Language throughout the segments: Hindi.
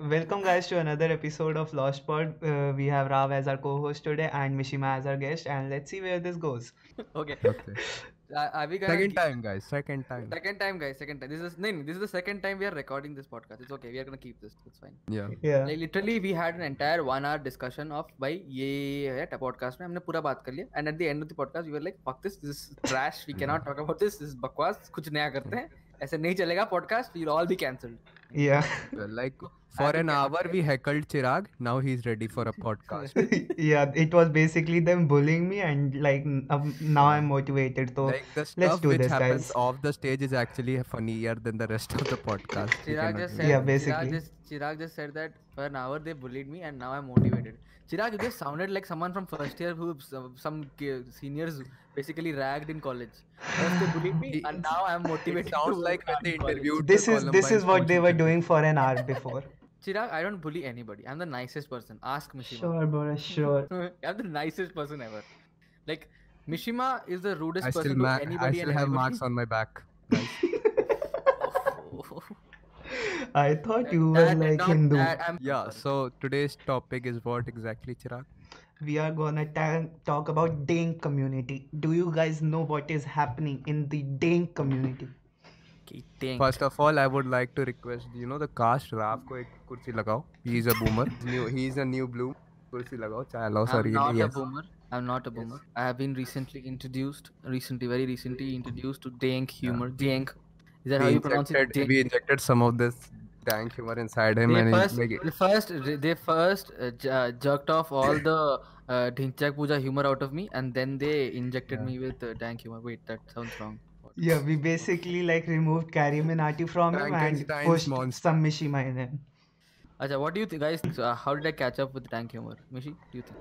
Welcome, guys, to another episode of Lost Pod. Uh, we have Rav as our co-host today and Mishima as our guest, and let's see where this goes. okay. Okay. Uh, are we gonna Second keep- time, guys. Second time. Second time, guys. Second time. This is no, no, this is the second time we are recording this podcast. It's okay. We are gonna keep this. It's fine. Yeah. Yeah. Like literally, we had an entire one hour discussion of भाई ये है podcast में हमने पूरा बात कर लिया. And at the end of the podcast, we were like, fuck this. This is trash. We cannot talk about this. This is बकवास. कुछ नया करते हैं. ऐसे नहीं चलेगा podcast. We'll all be cancelled. Yeah. Well, like for an hour we heckled Chirag. Now he's ready for a podcast. yeah. It was basically them bullying me, and like um, now I'm motivated. So like the let's stuff do which this, happens guys. off the stage is actually funnier than the rest of the podcast. Chirag just said. Yeah, Chirag just Chirag just said that for an hour they bullied me and now I'm motivated. Chirag, you just sounded like someone from first year who some, some ki- seniors basically ragged in college. First they bullied me and now I'm motivated. to sounds like when they interviewed this is this is what they were doing for an hour before. Chirag, I don't bully anybody. I'm the nicest person. Ask Mishima. Sure, bro. Sure. I'm the nicest person ever. Like Mishima is the rudest I person still, to ma- I still have everybody. marks on my back. guys. I thought you were That- like Hindu. that, yeah. So today's topic is what exactly, Chirag? We are gonna ta- talk about Dane community. Do you guys know what is happening in the Dane community? Okay, dang. First of all, I would like to request, you know, the cast Rav को एक कुर्सी लगाओ. He is a boomer. new, he is a new blue. कुर्सी लगाओ. चाहे लाओ I'm sorry. not yes. a boomer. I'm not a boomer. I have been recently introduced, recently, very recently introduced to dank humor. Dank. Is that how we you pronounce it? injected, Dank. we injected some of this dank humor inside him They and first, he, like, they first, they first uh, j- uh, jerked off all the uh, Dhinchak Puja humor out of me, and then they injected me with uh, dank humor. Wait, that sounds wrong. Yeah, we basically like removed Carrie Minati from him and pushed monster. some Mishima in him. Acha, what do you think, guys? Uh, how did I catch up with dank humor? Mishi, do you think?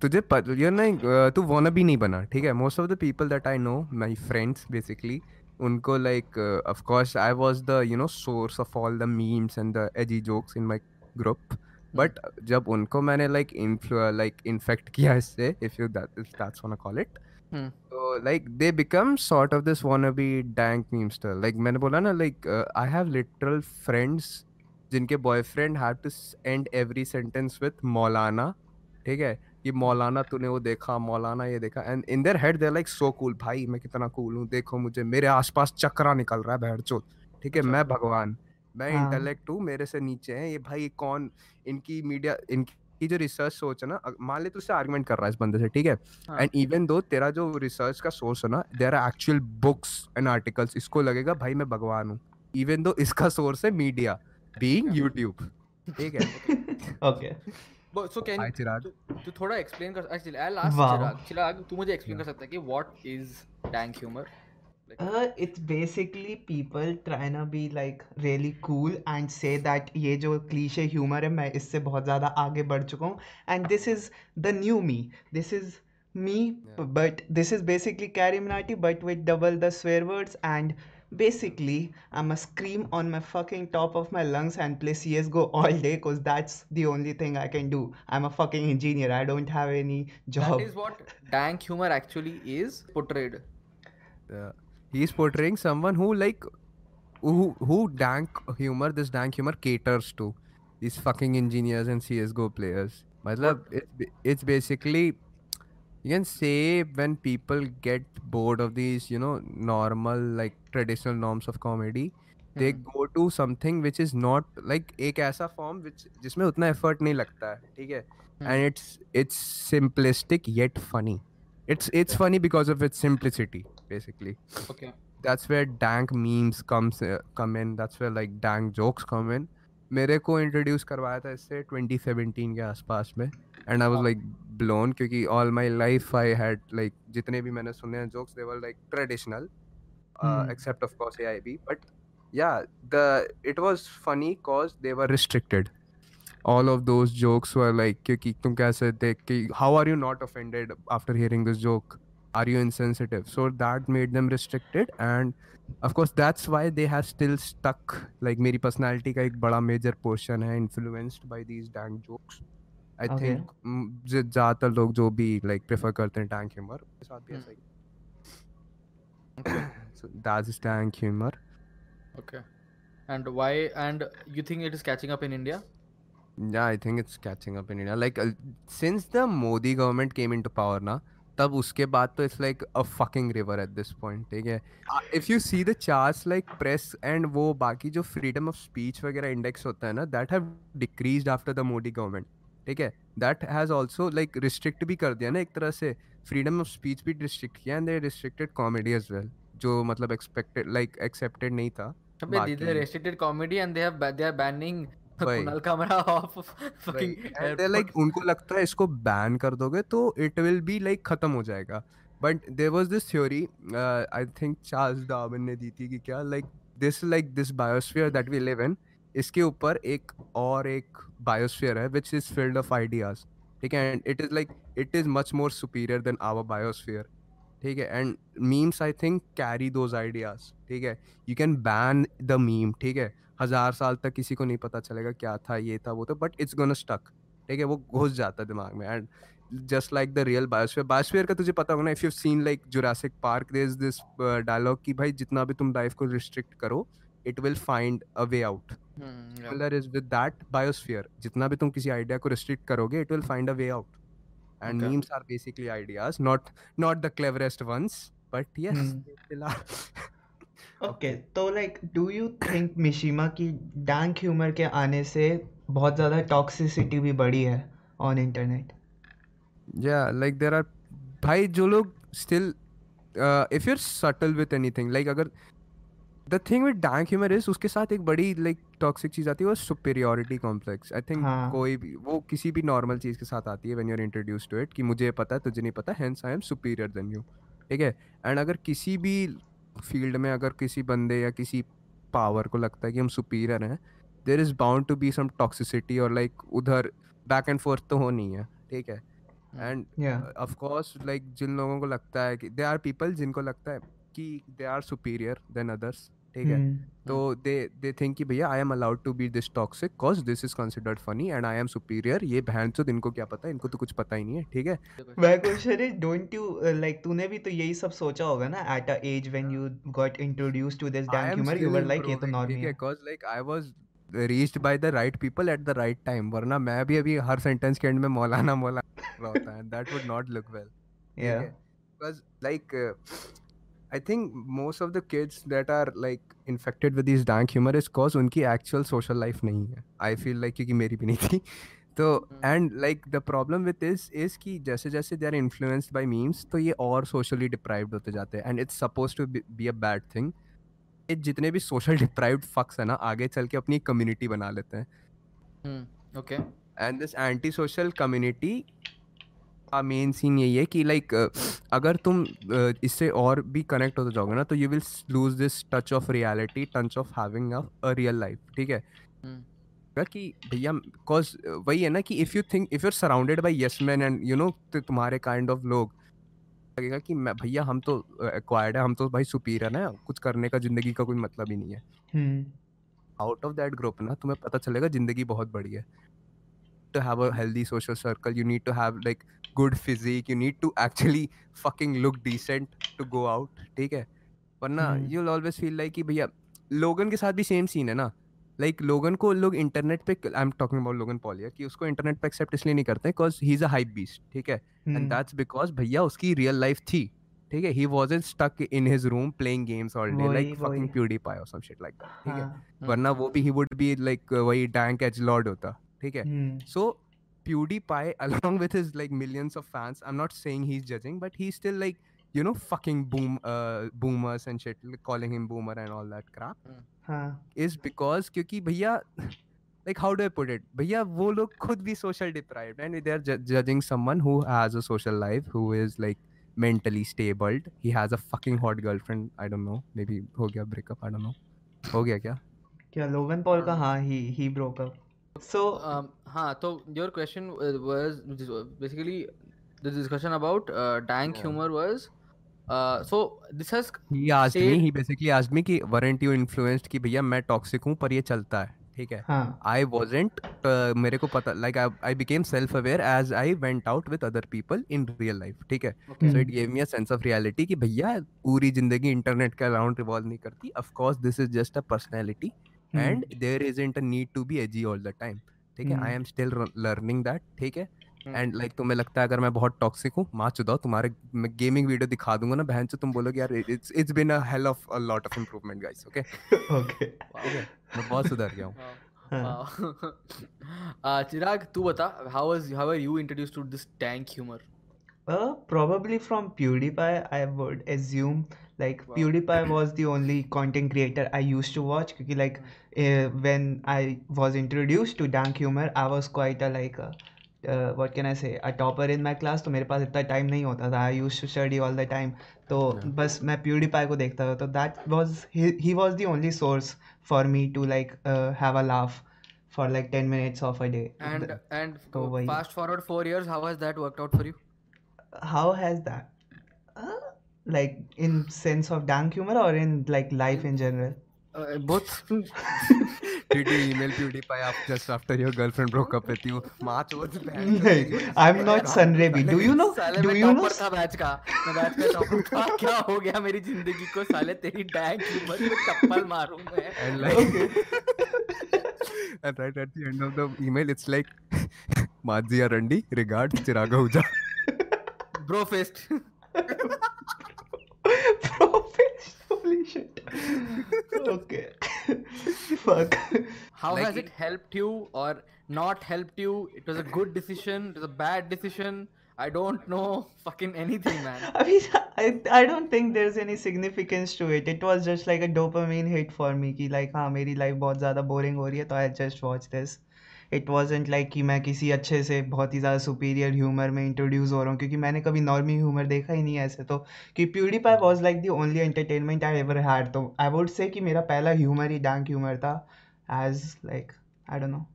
तुझे पता you're नहीं uh, तू wanna भी नहीं बना ठीक है most of the people that I know my friends basically उनको like uh, of course I was the you know source of all the memes and the edgy jokes in my group but जब उनको मैंने like influ like infect किया इससे if you that if that's wanna call it Hmm. so like they become sort of this wannabe dank memester. Like मैंने बोला ना like uh, I have literal friends जिनके boyfriend had to s- end every sentence with मौलाना। ठीक है? कि मौलाना तूने वो देखा मौलाना ये देखा। And in their head they like so cool भाई मैं कितना कूल हूँ। देखो मुझे मेरे आसपास चक्रा निकल रहा है बहरचोद ठीक है? अच्छा। मैं भगवान। मैं हाँ। इंटेलेक्ट हूँ मेरे से नीचे हैं। ये भाई कौन? इनकी मीडिया इनकी जो रिसर्च सोच है ना मान ले तुझसे आर्गुमेंट कर रहा है इस बंदे से ठीक है। एंड इवन दो तेरा जो रिसर्च का सोर्स है ना there are actual books and articles इसको लगेगा भाई मैं भगवान हूँ इवन दो इसका सोर्स है मीडिया बीइंग यूट्यूब ठीक है Okay. But, so can हाय चिराग तू तू थोड़ा explain कर actually I'll ask Wow. चिराग चिराग तू मुझे explain कर सकता है कि what is dank humor like Uh, it's basically people trying to be like really cool and say that ये जो cliche humor है मैं इससे बहुत ज़्यादा आगे बढ़ चुका हूँ and this is the new me this is me Yeah. but this is basically Carrie Minati but with double the swear words and basically I'm a scream on my fucking top of my lungs and play CSGO all day because that's the only thing I can do I'm a fucking engineer I don't have any job that is what dank humor actually is portrayed uh, he's portraying someone who like who who dank humor this dank humor caters to these fucking engineers and csgo players matlab it's, ba- it's basically you can say when people get bored of these you know normal like traditional norms of comedy they Hmm. go to something which is not like एक ऐसा form which जिसमें उतना effort नहीं लगता है ठीक है Hmm. and it's it's simplistic yet funny it's it's funny because of its simplicity basically okay that's where dank memes comes uh, come in that's where like dank jokes come in मेरे को इंट्रोड्यूस करवाया था इससे 2017 के आसपास में and I was like blown क्योंकि all my life I had like जितने भी मैंने सुने हैं jokes they were like traditional Hmm. Except of course AIB but yeah the it was funny cause they were restricted all of those jokes were like क्योंकि तुम कैसे थे कि how are you not offended after hearing this joke are you insensitive so that made them restricted and of course that's why they have still stuck like मेरी personality का एक बड़ा major portion है influenced by these dank jokes I Okay. think mm, ज- ज्यादातर लोग जो भी like prefer करते हैं dank humor उसके साथ भी Hmm. ऐसा ही so that's dank humor okay and why and you think it is catching up in india Yeah, I think it's catching up in India. Like uh, since the Modi government came into power ना तब उसके बाद तो it's like a fucking river at this point ठीक है? If you see the charge like press and वो बाकी जो फ्रीडम ऑफ़ स्पीच वगैरह इंडेक्स होता है ना that have decrease after the Modi government ठीक है? That has also like restrict भी कर दिया ना एक तरह से। फ्रीडम ऑफ़ स्पीच भी रिस्ट्रिक्ट किया and they restricted comedy as well जो मतलब एक्सपेक्टेड लाइक एक्सेप्टेड नहीं था अबे they restricted comedy and they have they are banning off of fucking and like उनको लगता है इसको बैन कर दोगे तो इट विल बी लाइक खत्म हो जाएगा। But there was this theory I think Charles Darwin ने दी थी कि क्या like this like this biosphere that we live in इसके ऊपर एक और एक बायोस्फीयर है which is field of ideas ठीक है? And it is like it is much more superior than our biosphere ठीक है? And memes I think carry those ideas ठीक है? You can ban the meme ठीक है? हज़ार साल तक किसी को नहीं पता चलेगा क्या था ये था वो था बट इट्स गोना स्टक ठीक है? वो घुस जाता है दिमाग में and just like the real biosphere biosphere का तुझे पता होगा ना if you seen like Jurassic Park is this dialogue कि भाई जितना भी तुम लाइफ को रिस्ट्रिक्ट करो it will find a way out similar is with that biosphere जितना भी तुम किसी आइडिया को रिस्ट्रिक्ट करोगे it will find a way out and. Memes are basically ideas not not the cleverest ones but yes okay तो like do you think Mishima की डैंक ह्यूमर के आने से बहुत ज़्यादा टॉक्सिसिटी भी बढ़ी है ऑन इंटरनेट या लाइक देर आर भाई जो लोग still if you subtle with anything like अगर the thing with dank humour is उसके साथ एक बड़ी लाइक टॉक्सिक चीज़ आती है वो सुपेरियॉरिटी कॉम्प्लेक्स आई थिंक कोई भी वो किसी भी नॉर्मल चीज़ के साथ आती है when you introduce to it कि मुझे पता है तुझे नहीं पता hence I am superior than you ठीक है? एंड अगर किसी भी फ़ील्ड में अगर किसी बंदे या किसी पावर को लगता है कि हम सुपीरियर हैं there is bound to be some toxicity और लाइक उधर बैक एंड फोर्थ तो होनी है ठीक है? And of course of course like जिन लोगों को लगता है कि दे आर पीपल जिनको लगता है कि they are superior than others ठीक है? हम्म, तो हम्म। दे दे थिंक कि भैया I am allowed to be this toxic cause this is considered funny and I am superior ये बहन तो इनको क्या पता? इनको तो कुछ पता ही नहीं है ठीक है? Very question is don't you like तूने भी तो यही सब सोचा होगा ना at a age when you got introduce to this damn humour you were like ये तो नॉर्मल है. Cause like I was reached by the right people at the right time वरना मैं भी अभी हर सेंटेंस के एंड में मौलाना मौलाना होता है। That would not look well या because like because think most of the most that are like infected with this infected humour is dank humor is cause उनकी एक्चुअल सोशल लाइफ नहीं है। आई फील लाइक क्योंकि मेरी भी नहीं थी। तो. And like the problem with this is कि जैसे जैसे they are influenced by memes तो ये और सोशली डिप्राइव्ड होते जाते हैं। And it's suppose to be a bad thing ये जितने भी सोशल डिप्राइव्ड फक्स है ना आगे चल के अपनी कम्युनिटी बना लेते हैं। Okay and this anti social community main scene यही है कि लाइक अगर तुम इससे और भी कनेक्ट होते जाओगे ना तो you will lose this touch of reality touch of having a real life ठीक है? Hmm. कि भैया बिकॉज़ वही है ना कि if you think if you are surrounded by yes man and you know तुम्हारे काइंड ऑफ़ लोग लगेगा कि मैं भैया हम तो एक्वायर्ड है हम तो भाई सुपीरियर है कुछ करने का ज़िंदगी का कोई मतलब ही नहीं है। Hmm. Out of that group ना तुम्हें पता चलेगा ज़िंदगी बहुत बड़ी है। To have a healthy social circle you need to have like good physique you need to actually fucking look decent to go out ठीक है? वरना हम्म। you'll always feel like कि भैया लोगन के साथ भी सेम सीन है ना? लाइक लोगन को लोग इंटरनेट पे I am talking about Logan Paul कि उसको इंटरनेट पे एक्सेप्ट इसलिए नहीं करते because he is a hype beast ठीक है? एंड दैट्स बिकॉज़ भैया उसकी रियल लाइफ थी ठीक है? He wasn't stuck in his room playing games all day like fucking वही। प्यूडीफाई और सम शिट लाइक दैट ठीक है? हाँ वरना वो भी ही वुड बी लाइक वही डैंक एज लॉर्ड होता। ठीक है हम्म so PewDiePie, along with his like millions of fans, I'm not saying he's judging, but he's still like you know fucking boom uh, boomers and shit, like, calling him boomer and all that crap हाँ is because क्योंकि भैया like how do I put it भैया वो लोग खुद भी social deprived and they are ju- judging someone who has a social life who is like mentally stabled he has a fucking hot girlfriend I don't know maybe हो गया breakup I don't know हो गया क्या क्या लोगन पॉल का हाँ ही he broke up so Um, हाँ, so your question uh, was basically the discussion about uh, dank Yeah. humor was uh, so this has he asked me he basically asked me कि weren't you influenced कि भैया मैं टॉक्सिक हूँ पर ये चलता है ठीक है हाँ I wasn't uh, मेरे को पता like I, I became self aware as I went out with other people in real life ठीक है okay. so it gave me a sense of reality कि भैया पूरी ज़िंदगी इंटरनेट के अराउंड रिवॉल्व नहीं करती of course this is just a personality hmm, and there isn't a need to be edgy all the time ठीक है I Hmm. Am still learning that ठीक है Hmm. एंड लाइक तुम्हें लगता है अगर मैं बहुत टॉक्सिक हूँ माँ चुदाओ तुम्हारे मैं गेमिंग वीडियो दिखा दूँगा ना बहन से तुम बोलोगे यार it's it's been a hell of a lot of improvement guys okay है मैं बहुत सुधर गया हूँ. Wow. uh, तू बता how was how were you introduced to this tank humor? Uh, probably from PewDiePie, I would assume. Like Wow. PewDiePie was the only content creator I used to watch. Because like uh, when I was introduced to dank humor, I was quite a like a, uh, what can I say a topper in my class. तो मेरे पास इतना टाइम नहीं होता था. I used to study all the time. तो Yeah. बस मैं PewDiePie को देखता था. तो that was he, he was the only source for me to like uh, have a laugh for like 10 minutes of a day. And The- and तो वही. fast forward four years, how has how has that uh, like in sense of dank humor or in like life in general Uh, both. Did you email PewDiePie up just after your girlfriend broke up with you? बहन चोद नहीं i'm not sunrebi do you know do you know था बैच का मैं बैच का टॉपर था क्या हो गया मेरी ज़िंदगी को साले तेरी टैग ह्यूमर में चप्पल मारूं मैं And like, and right at the end of the email, it's like, Madhya Randi, regards Chirag Ahuja. Bro fest Profit. holy shit okay fuck how Like has it- it helped you or not helped you it was a good decision it was a bad decision i don't know fucking anything man I mean, I, I don't think there's any significance to it. It was just like a dopamine hit for me कि like हाँ मेरी लाइफ बहुत ज़्यादा बोरिंग हो रही है तो I just watch this. It wasn't like कि मैं किसी अच्छे से बहुत ही ज़्यादा सुपीरियर ह्यूमर में इंट्रोड्यूस हो रहा हूँ, क्योंकि मैंने कभी नॉर्मल ह्यूमर देखा ही नहीं ऐसे तो। कि PewDiePie was like the only entertainment I ever had तो आई वुड से कि मेरा पहला ह्यूमर ही डैंक ह्यूमर था as like I don't know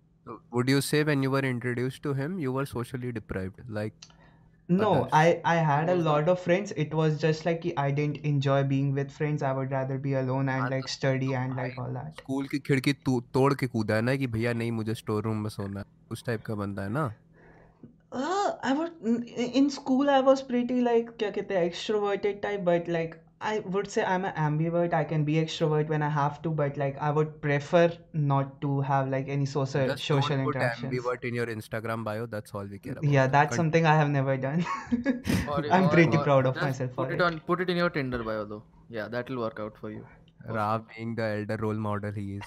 would you say when you were introduced to him you were socially deprived like No, others. I I had a lot of friends. It was just like I didn't enjoy being with friends. I would rather be alone and हाँ, like तो- study तो and like all that. School की खिड़की तू तोड़ के कूदा है ना कि भैया नहीं मुझे स्टोर रूम में सोना है उस टाइप का बंदा है ना Uh, I was in in school I was pretty like क्या कहते हैं extroverted type, but like I would say I'm an ambivert. I can be extrovert when I have to, but like I would prefer not to have like any social Just social don't put interactions. ambivert in your Instagram bio. That's all we care about. Yeah, that's Con- something I have never done. or, I'm or- pretty or proud of myself for put it. it on put it in your tinder bio though yeah that will work out for you Rav being the elder role model he is.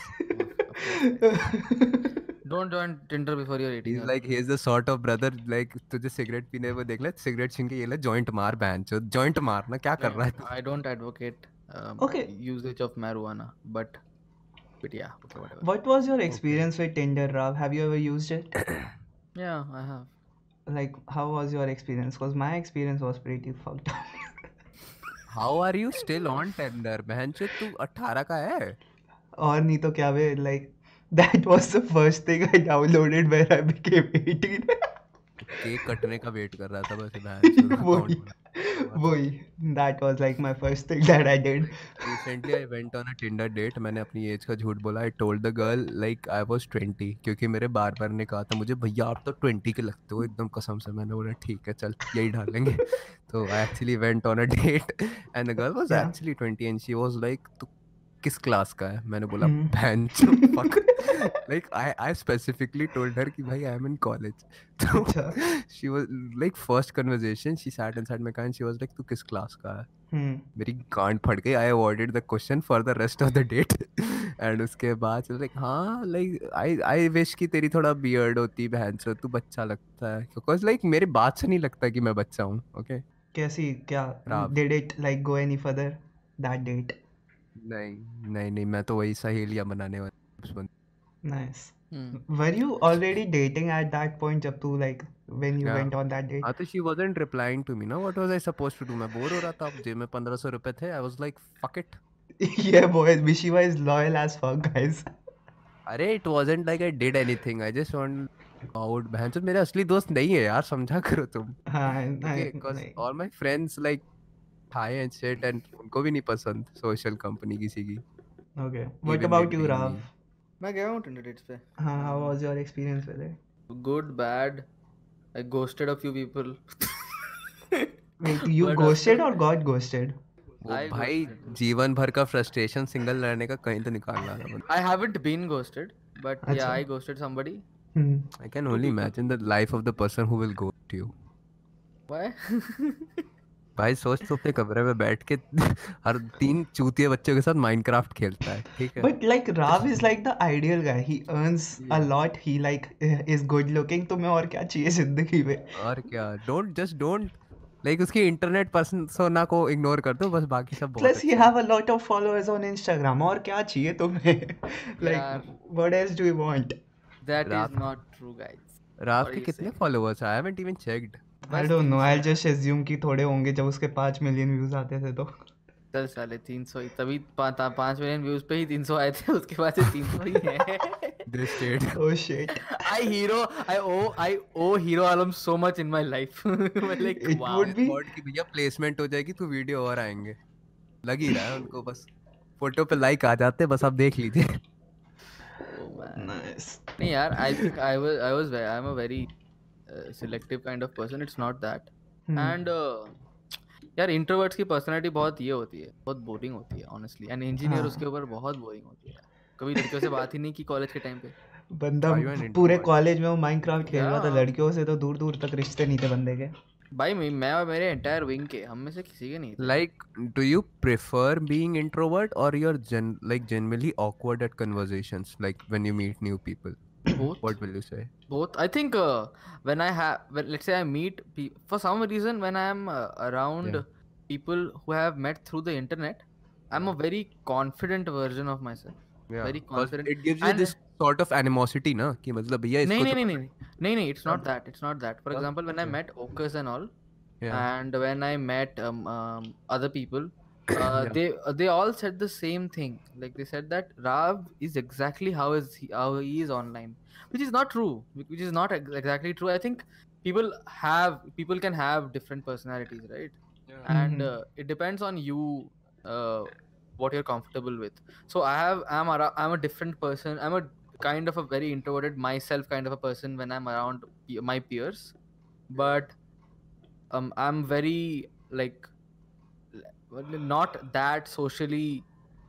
Don't join Tinder before you 18 is like he is the sort of brother like तुझे सिगरेट पीने वो देख ले सिगरेट छीन के ये ले जॉइंट मार बैन चो जॉइंट मार ना क्या कर रहा है I don't advocate okay usages of marijuana but but या what was your experience with Tinder Rob have you ever used it या I have like how was your experience? Because my experience was pretty fucked up. How are you still on tender man chit tu 18 ka hai aur nahi to kya be like that was the first thing I downloaded when I became 18. Cake कटने का वेट कर रहा था बस बहन वही वही that was like my first thing that I did. recently I went on a Tinder date मैंने अपनी एज का झूठ बोला I told the girl like I was 20 क्योंकि मेरे बार बार ने कहा था मुझे भैया आप तो 20 के लगते हो एकदम कसम से मैंने बोला ठीक है चल यही डालेंगे तो I actually went on a date and the girl was Yeah. actually 20 and she was like तू किस क्लास का है मैंने बोला Hmm. बहन like I I specifically told her कि भाई I am in college तो अच्छा she was like first conversation she sat inside my car and she was like तू किस क्लास का है hmm. मेरी गांड फट गई I avoided the question for the rest of the date and उसके बाद लाइक हाँ लाइक आई आई विश कि तेरी थोड़ा बियर्ड होती बहन से तू बच्चा लगता है बिकॉज़ लाइक मेरी बात से नहीं लगता कि मैं बच्चा हूँ ओके कैसी क्या did it like go any further that date? नहीं नहीं नहीं मैं तो वही सहेलियाँ बनाने वाला Nice. Hmm. Were you already dating at that point जब तू like when you Yeah. went on that date? हाँ तो she wasn't replying to me ना what was I supposed to do मैं बोर हो रहा था जेब में पंद्रह सौ रुपए थे I was like fuck it yeah, boy, Mishiva is loyal as fuck, guys. अरे it wasn't like I did anything I just want out बहन मेरे असली दोस्त नहीं है यार समझा करो तुम हाँ, Okay, because all my friends like Thai and shit and उनको भी नहीं पसंद social company किसी की Okay. What even about they you, pay Rav? me. मैं गया हूँ Tinder dates पे. हाँ, how was your experience with it? Good, bad. I ghosted a few people. Wait, you But, uh, ghosted or got ghosted? वो I भाई. जीवन भर का frustration single रहने का कहीं तो निकालना था I haven't been ghosted, but yeah, अच्छा. I ghosted somebody. Hmm. I can only imagine the life of the person who will go to you. Why? भाई सोच तो अपने कमरे में बैठ के हर तीन चूतिया बच्चों के साथ माइनक्राफ्ट खेलता है ठीक है? But like Rao is like the ideal guy he earns a lot he like is good looking तो मैं और क्या चाहिए ज़िंदगी में? और क्या? डोंट जस्ट डोंट लाइक उसकी इंटरनेट पर्सोना को इग्नोर कर दो बस बाकी सब plus he. Have a lot of followers on Instagram और क्या चाहिए तुम्हें? Like what else do you want that is not true guys Rao के कितने followers I haven't even checked Don't know. 300 I'll just assume कि थोड़े होंगे जब उसके पाँच मिलियन व्यूज़ आते थे तो. चल साले 300 ही तभी पाँच मिलियन व्यूज़ पे ही 300 आए थे उसके बाद से 300 ही है this state Oh shit. I hero I owe I owe Hero Alam so much in my life like It wow would be- की भैया प्लेसमेंट हो जाएगी तो वीडियो और आएँगे लग ही रहा है उनको बस फ़ोटो पे लाइक आ जाते बस आप देख लीजिए oh. Nice. नहीं यार I think I was I was ve- I'm a very uh, selective kind of person it's not that Hmm. And यार इंट्रोवर्ट्स की पर्सनालिटी बहुत ये होती है बहुत बोरिंग होती है ऑनेस्टली एंड इंजीनियर हाँ। उसके ऊपर बहुत बोरिंग होती है कभी लड़कियों से बात ही नहीं की कॉलेज के टाइम पे बंदा पूरे? कॉलेज में वो माइनक्राफ्ट खेल रहा था. लड़कियों से तो दूर दूर तक रिश्ते नहीं थे बंदे के भाई मैं मैं और मेरे एंटायर विंग के हम में से किसी के नहीं like do you prefer being introvert or you're gen like generally awkward at conversations like when you meet new people both? What will you say? Both. I think uh, when i have let's say i meet pe- for some reason when i am uh, around yeah. people who have met through the internet i'm a very confident version of myself. Yeah. very confident. it gives you and this sort of animosity na ki matlab yeah. nahi nahi nahi nahi nahi it's not that it's not that. For example when i met okas and all yeah. and when i met um, um, other people uh, Yeah. they uh, they all said the same thing. Like they said that rav is exactly how is he, how he is online which is not true which is not exactly true. I think people have people can have different personalities right? And Mhm. uh, it depends on you uh, what you're comfortable with. So i have i'm a, i'm a different person. I'm a kind of a very introverted myself kind of a person when i'm around pe- my peers. But um i'm very like l- well, not that socially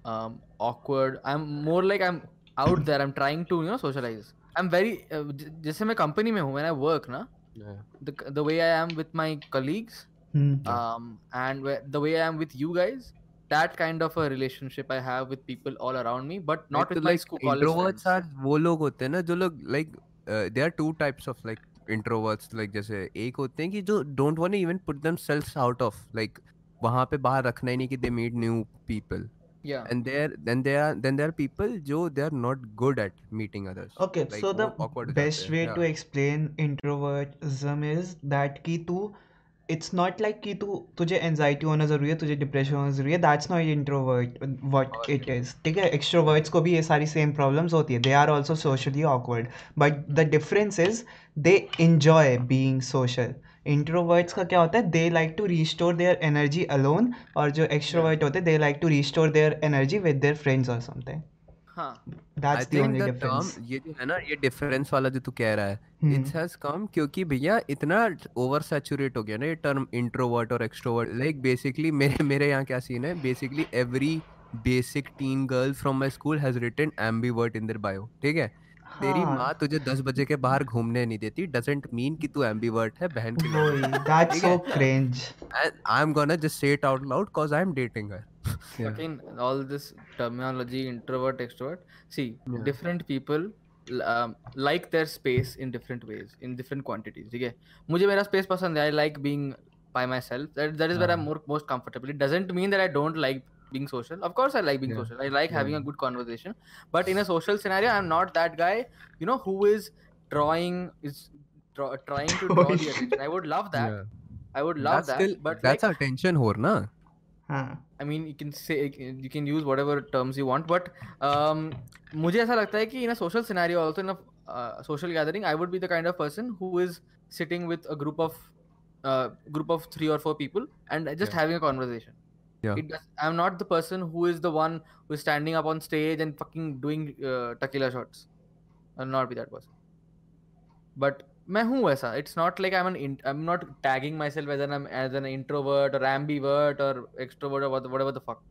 um awkward i'm more like i'm out there i'm trying to you know socialize i'm very uh, j- जैसे मैं company में हूँ when i work ना yeah the the way I am with my colleagues, Hmm. um, and whe- the way I am with you guys, that kind of a relationship I have with people all around me, but not Like, with तो my like school college introverts friends. are वो लोग होते हैं ना जो लोग like uh, there are two types of like introverts like जैसे एक होते हैं कि जो don't want to even put themselves out of like वहाँ पे बाहर रखना ही नहीं कि they meet new people Yeah. and there then there are then there are people जो they are not good at meeting others Okay, like so the best way हैं to explain introvertism is that कि तू it's not like कि तू तुझे anxiety होना ज़रूरी है तुझे depression होना ज़रूरी है that's not introvert what और it is ठीक है extroverts को भी ये सारी same problems होती है they are also socially awkward but the difference is they enjoy being social introverts का क्या होता है they like to restore their energy alone और जो extrovert होते हैं they like to restore their energy with their friends or something हाँ. I that's the think only the difference term ये जो है ना ये डिफरेंस वाला जो तू कह रहा है Hmm. इट्स हैज़ कम क्योंकि भैया इतना ओवर सैचुरेट हो गया ना ये टर्म इंट्रोवर्ट और एक्सट्रोवर्ट लाइक बेसिकली मेरे मेरे यहाँ क्या सीन है basically every basic teen girl from my school has written ambivert in their bio ठीक है तेरी हाँ माँ तुझे 10 बजे के बाहर घूमने नहीं देती डजंट मीन कि तू एम्बीवर्ट है बहन की वही लड़की that's ठीक so है cringe and I'm gonna just say it out loud cause I'm yeah all this terminology, introvert, extrovert. See, yeah different people l- um, like their space in different ways, in different quantities. ठीक है मुझे मेरा space पसंद है. I like being by myself. That that is where I'm हाँ more most comfortable. It doesn't mean that I don't like being social. Of course, I like being yeah social. I like having a yeah good conversation. But in a social scenario, I'm not that guy. You know who is drawing is draw, trying to draw the attention. I would love that. yeah I would love that's that. still But that's like attention whore na हाँ I mean, you can say you can use whatever terms you want, but um, मुझे ऐसा लगता है कि in a social scenario, also in a uh, social gathering, I would be the kind of person who is sitting with a group of uh, group of three or four people and just yeah having a conversation. yeah It does, I'm not the person who is the one who is standing up on stage and fucking doing uh, tequila shots. I'll not be that person. But मैं हूँ वैसा it's not like I'm an in, I'm not tagging myself as an as an introvert or ambivert or extrovert or what- whatever the fuck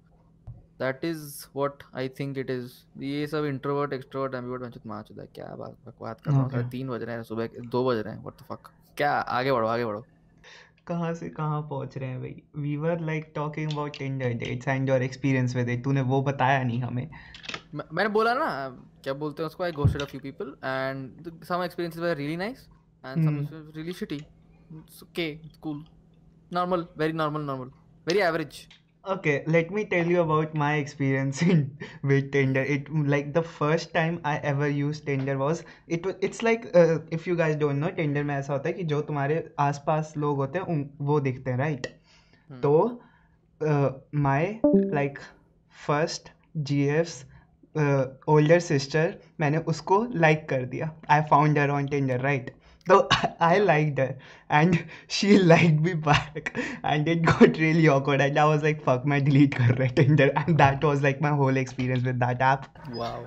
that is what I think it is ये सब इंट्रोवर्ट एक्सट्रोवर्ट एम्बिवर्ट बंचत मार चुदा है क्या बात बकवास कर रहा हूँ Okay. साढ़े तीन बज रहे हैं सुबह के दो बज रहे हैं व्हाट द फक क्या आगे बढ़ो आगे बढ़ो कहाँ से कहाँ पहुँच रहे हैं भाई? We were like talking about Tinder dates and your experience with it तूने वो बताया नहीं हमें। मैं- मैंने बोला ना क्या बोलते हैं उसको? I ghosted a few people and some experiences were really nice and. Some really shitty it's okay cool normal very normal normal very average Okay, let me tell you about my experience in with Tinder. It like the first time I ever used Tinder was it was it's like uh, if you guys don't know Tinder में ऐसा होता है कि जो तुम्हारे आसपास लोग होते हैं उन वो दिखते हैं राइट Hmm. तो my like first GFs older sister मैंने उसको लाइक like कर दिया I found her on Tinder right So I liked her and she liked me back and it got really awkward and I was like fuck my delete her." Tinder and that was like my whole experience with that app. Wow.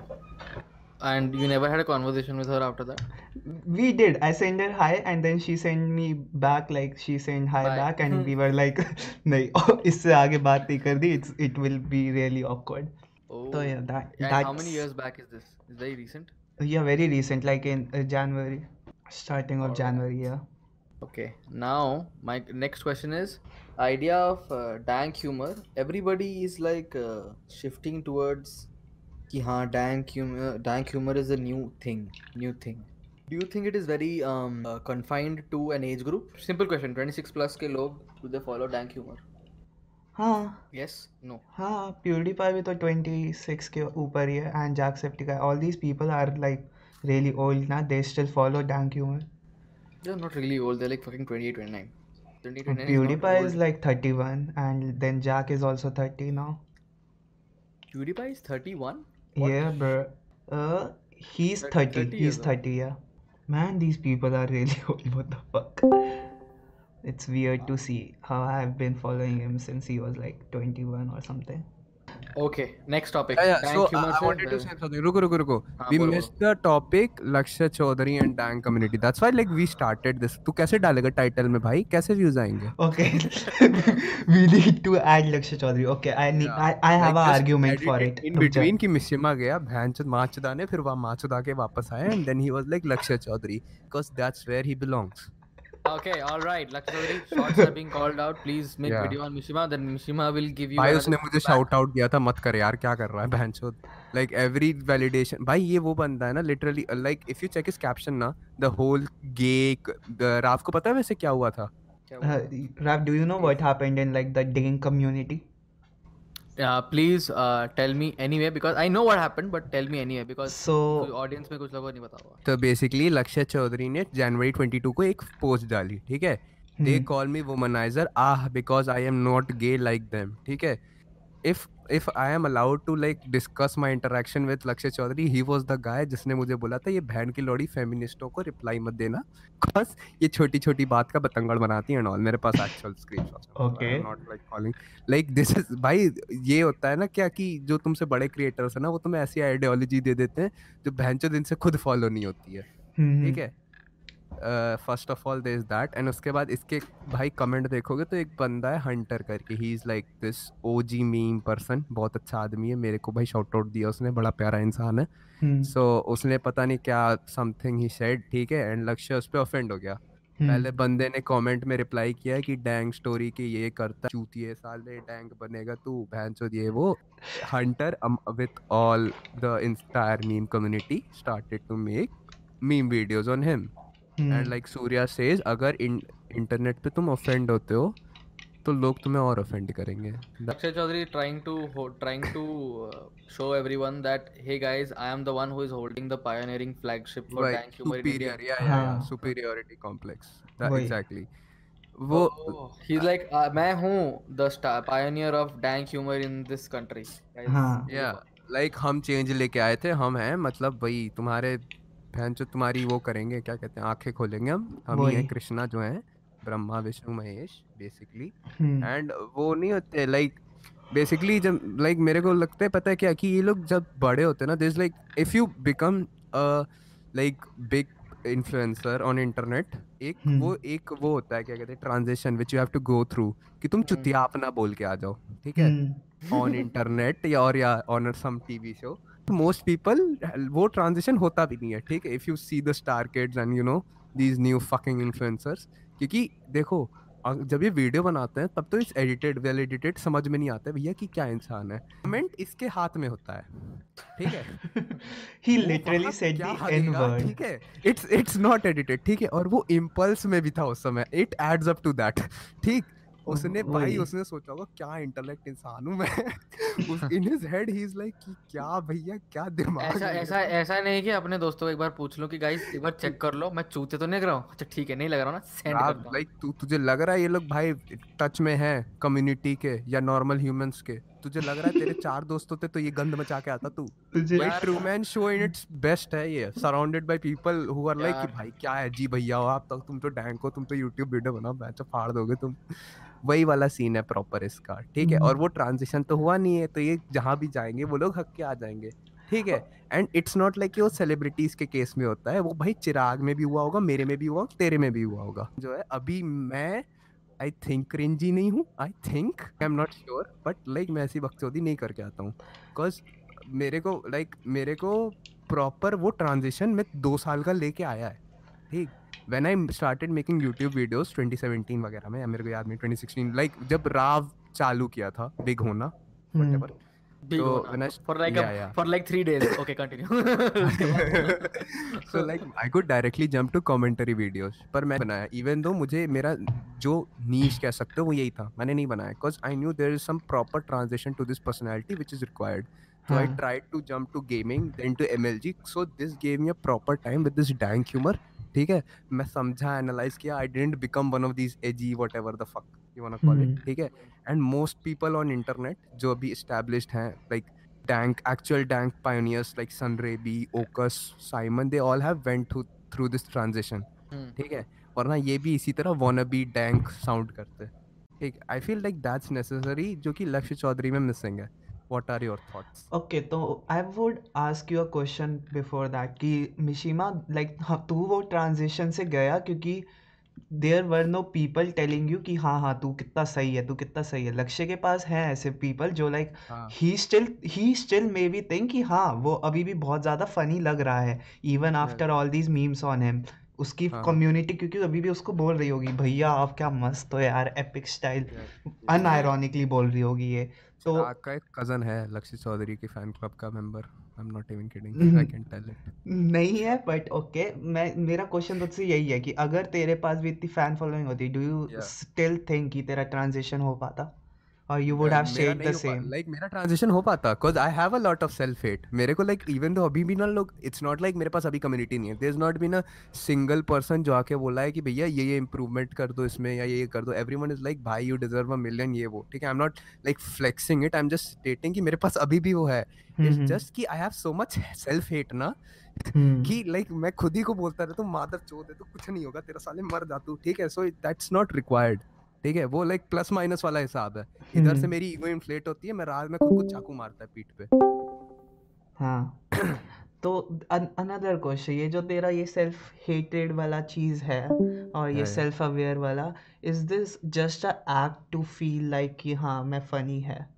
And you never had a conversation with her after that? We did. I sent her hi and then she sent me back like she sent hi Bye. back and we were like "No, isse aage baat nahi it's it will be really awkward. Oh. So yeah that that's... how many years back is this? Is very recent? Yeah, very recent like in uh, January starting of Alright. January yeah Okay. Now my next question is idea of uh, dank humor. Everybody is like uh, shifting towards कि हाँ dank humor dank humor is a new thing new thing. Do you think it is very um, uh, confined to an age group? Simple question. 26 plus के लोग do they follow dank humor? हाँ Yes. No. हाँ PewDiePie भी तो 26 के ऊपर ही है and Jacksepticeye all these people are like really old now they still follow dank humor They're not really old. They're like fucking 28, 29. 28, 29 is not PewDiePie is old. like 31 and then Jack is also 30 now. PewDiePie is 31. What? yeah bro. Uh he's Thir- 30 30 he's 30 yeah. Man these people are really old. What the fuck? It's weird to see how I've been following him since he was like 21 or something Okay, next topic. Yeah, yeah. Dank So I, I से wanted to say something. रुको रुको रुको. हाँ, We बोलो, missed the topic Lakshya Chaudhary and Dang community. That's why like we started this. तू कैसे डालेगा टाइटल में भाई? कैसे views आएँगे? okay we need to add Lakshya Chaudhary okay I need Yeah. I, I have Like, an just argument for it In between की मिशिमा गया भैंचोद माचुदा ने फिर वहाँ माचुदा के वापस आया and then he was like Lakshya Chaudhary because that's where he belongs. Okay, all right. Luxury shots are being called out. Please make Yeah. video on Mishima. Then Mishima will give you. भाई उसने मुझे shout out आउट दिया था मत कर यार क्या कर रहा है भैंचोद Like every validation. भाई ये वो बंदा है ना literally like if you check his caption ना द होल गे राव को पता है वैसे क्या हुआ था Uh, Raf, do you know what happened in like the Ding community? Uh, please uh, tell me anyway because I know what happened, but tell me anyway because So audience में कुछ लोगों को नहीं पता होगा. तो basically लक्ष्य चौधरी ने जनवरी 22 को एक पोस्ट डाली ठीक है They call me womanizer ah because I am not gay like them, ठीक है if if I am allowed to like discuss my interaction with Lakshay Chaudhary he was the guy जिसने मुझे बोला था ये बहन की लोड़ी फेमिनिस्टों को रिप्लाई मत देना बस ये छोटी छोटी बात का बतंगड़ बनाती है ऑल मेरे पास actual Okay. Screenshots not like calling like this is भाई ये होता है ना क्या कि जो तुमसे बड़े क्रिएटर्स है ना वो तुम्हें ऐसी आइडियोलॉजी दे देते हैं जो बहन दिन से खुद फॉलो नहीं होती है। हम्म, ठीक है? First of all is that and उसके बाद इसके भाई कमेंट देखोगे तो एक बंदा है हंटर करके. He is like this OG meme person बहुत अच्छा आदमी है. मेरे को भाई शाउट आउट दिया उसने. बड़ा प्यारा इंसान है. हम्म, सो उसने पता नहीं क्या समथिंग ही सेड ठीक है? एंड लक्ष्य उस पर ऑफेंड हो गया. हम्म, पहले बंदे ने कमेंट में रिप्लाई किया कि डैंग स्टोरी के ये करता चूतिए साले डैंग बनेगा तू भैंचोद ये वो. Hunter um, with all the entire meme community started to make meme videos on and like Surya says अगर इंटरनेट पे तुम ऑफेंड होते हो तो लोग तुम्हें और ऑफेंड करेंगे. Akshay Chaudhary trying to trying to show everyone that hey guys I am the one who is holding the pioneering flagship for dank superior या या सुपीरियरिटी कॉम्प्लेक्स एग्जैक्टली वो ही लाइक मैं हूँ the star pioneer of dank humour in this country या लाइक हम चेंज लेके आए थे हम हैं मतलब वही तुम्हारे बहन जो तुम्हारी वो करेंगे क्या कहते हैं आँखें खोलेंगे हम। हम ही हैं कृष्णा जो हैं Brahma Vishnu Mahesh basically hmm, and वो नहीं होते लाइक बेसिकली जब लाइक मेरे को लगता है पता है क्या कि ये लोग जब बड़े होते हैं ना this like if you become like big influencer on internet एक हम्म। वो एक वो होता है क्या कहते हैं transition which you have to go through कि तुम हम्म। चुतिया अपना बोल के आ जाओ ठीक है? ऑन on internet या और या on some TV show most people वो ट्रांजिशन होता भी नहीं है ठीक है? If you see the star kids and you know these new fucking influencers क्योंकि देखो जब ये वीडियो बनाते हैं तब तो इस एडिटेड वेल एडिटेड समझ में नहीं आता भैया कि क्या इंसान है? कमेंट इसके हाथ में होता है ठीक है? He वो literally वहाँ said क्या the N हगेगा, word. ठीक है? इट्स इट्स नॉट एडिटेड ठीक है? और वो इम्पल्स में भी था उस समय it adds up to that ठीक? उसने भाई उसने सोचा होगा क्या इंटेलेक्ट इंसान हूँ मैं? उस in his head he is like कि क्या भैया क्या दिमाग ऐसा है ऐसा? ऐसा नहीं कि अपने दोस्तों को एक बार पूछ लो कि गाइस एक बार चेक कर लो मैं चूते तो नहीं लग रहा हूँ? अच्छा ठीक है नहीं लग रहा हूँ ना सेंड हूँ लाइक तू तुझे लग रहा है ये लोग भाई टच में हैं कम्युनिटी के या नॉर्मल ह्यूमंस के? तुझे लग रहा है तेरे चार दोस्त होते तो ये गंद मचा के आता तू? तुझे भाई यार- Truman show in its best है ये surrounded by people who are like कि भाई क्या है? जी भैया हो आप तो तुम तो डैंक हो तुम तो यूट्यूब वीडियो बनाओ बैच फाड़ दोगे तुम। वही वाला सीन है प्रॉपर इसका ठीक है? और वो ट्रांजिशन तो हुआ नहीं है तो ये जहाँ भी जाएँगे वो लोग हक के आ जाएँगे ठीक है? एंड इट्स नॉट लाइक कि वो सेलिब्रिटीज के केस में होता है वो भाई चिराग में भी हुआ होगा मेरे में भी हुआ होगा तेरे में भी हुआ होगा। जो है अभी मैं आई थिंक क्रिंजी नहीं हूँ I think I am not sure but like मैं ऐसी बकचोदी नहीं करके आता हूँ। बिकॉज़ मेरे को लाइक like, मेरे को प्रॉपर वो ट्रांजिशन में दो साल का लेके आया है ठीक? When I started making YouTube videos 2017 वगैरह में मेरे को याद नहीं 2016 लाइक जब राव चालू किया था बिग होना हम्म, व्हाटएवर Big तो होना। when I- for like yeah, a, yeah. for like three days okay continue उसके बाद so like I could directly jump to commentary videos पर मैं बनाया even though मुझे मेरा जो नीच कह सकते हो वो यही था मैंने नहीं बनाया because I knew there is some proper transition to this personality which is required so I हाँ। tried to jump to gaming then to MLG so this gave me a proper time with this dank humor ठीक है? मैं समझा एनालाइज किया I didn't become one of these AG whatever the fuck you want call. It ठीक है? And most people on internet जो अभी established हैं लाइक pioneers like sun raby okus simon they all have went through through this transition hmm. ठीक है? वरना ये भी इसी तरह wannabe डैंक साउंड करते ठीक? I feel like that's necessary जो कि लक्ष्य चौधरी में मिसिंग है। What are your thoughts okay तो I would ask you a question before that कि मिशिमा लाइक तू वो ट्रांजिशन से गया क्योंकि there were no people telling you कि हाँ हाँ तू कितना सही है तू कितना सही है। लक्ष्य के पास है ऐसे पीपल जो लाइक हाँ। He still he still maybe think कि हाँ वो अभी भी बहुत ज़्यादा फनी लग रहा है even after all these memes on him उसकी हाँ। कम्युनिटी क्योंकि अभी भी उसको बोल रही होगी भैया आप क्या मस्त हो यार एपिक स्टाइल अनआयरॉनिकली बोल रही होगी ये। तो आपका का एक कज़न है लक्षित चौधरी के फ़ैन क्लब का member. I am not even kidding I can tell it नहीं है बट ओके मैं मेरा क्वेश्चन तुझसे यही है कि अगर तेरे पास भी इतनी फ़ैन फॉलोइंग होती डू यू. स्टिल थिंक कि तेरा ट्रांजिशन हो पाता? और you would have shed the same like मेरा ट्रांजिशन हो पाता cause I have a lot of self hate मेरे को लाइक इवन दो अभी भी ना लोग इट्स नॉट लाइक मेरे पास अभी कम्युनिटी नहीं है. There is not been a single person जो आके बोला है कि भैया ये ये इंप्रूवमेंट कर दो इसमें या ये कर दो. एवरीवन इज़ लाइक भाई यू डिजर्व अ मिलियन ये वो. ठीक है? I am not like flexing it I am just stating कि मेरे पास अभी भी वो है. हम्म, इट्स जस्ट कि I have so much self hate ना कि लाइक मैं खुद ही को बोलता रहता हूँ मादर चोद है तो कुछ नहीं होगा तेरा साले मर जा तू. ठीक है? सो दैट्स नॉट रिक्वायर्ड ठीक है? वो लाइक प्लस माइनस वाला हिसाब है। इधर से हम्म। मेरी ईगो इन्फ्लेट होती है मैं रात में खुद को चाकू मारता है पीठ पे। हाँ। तो अनदर क्वेश्चन ये जो तेरा ये सेल्फ हेटेड वाला चीज़ है और ये सेल्फ अवेयर वाला is this just a act to feel like कि हाँ मैं फनी है?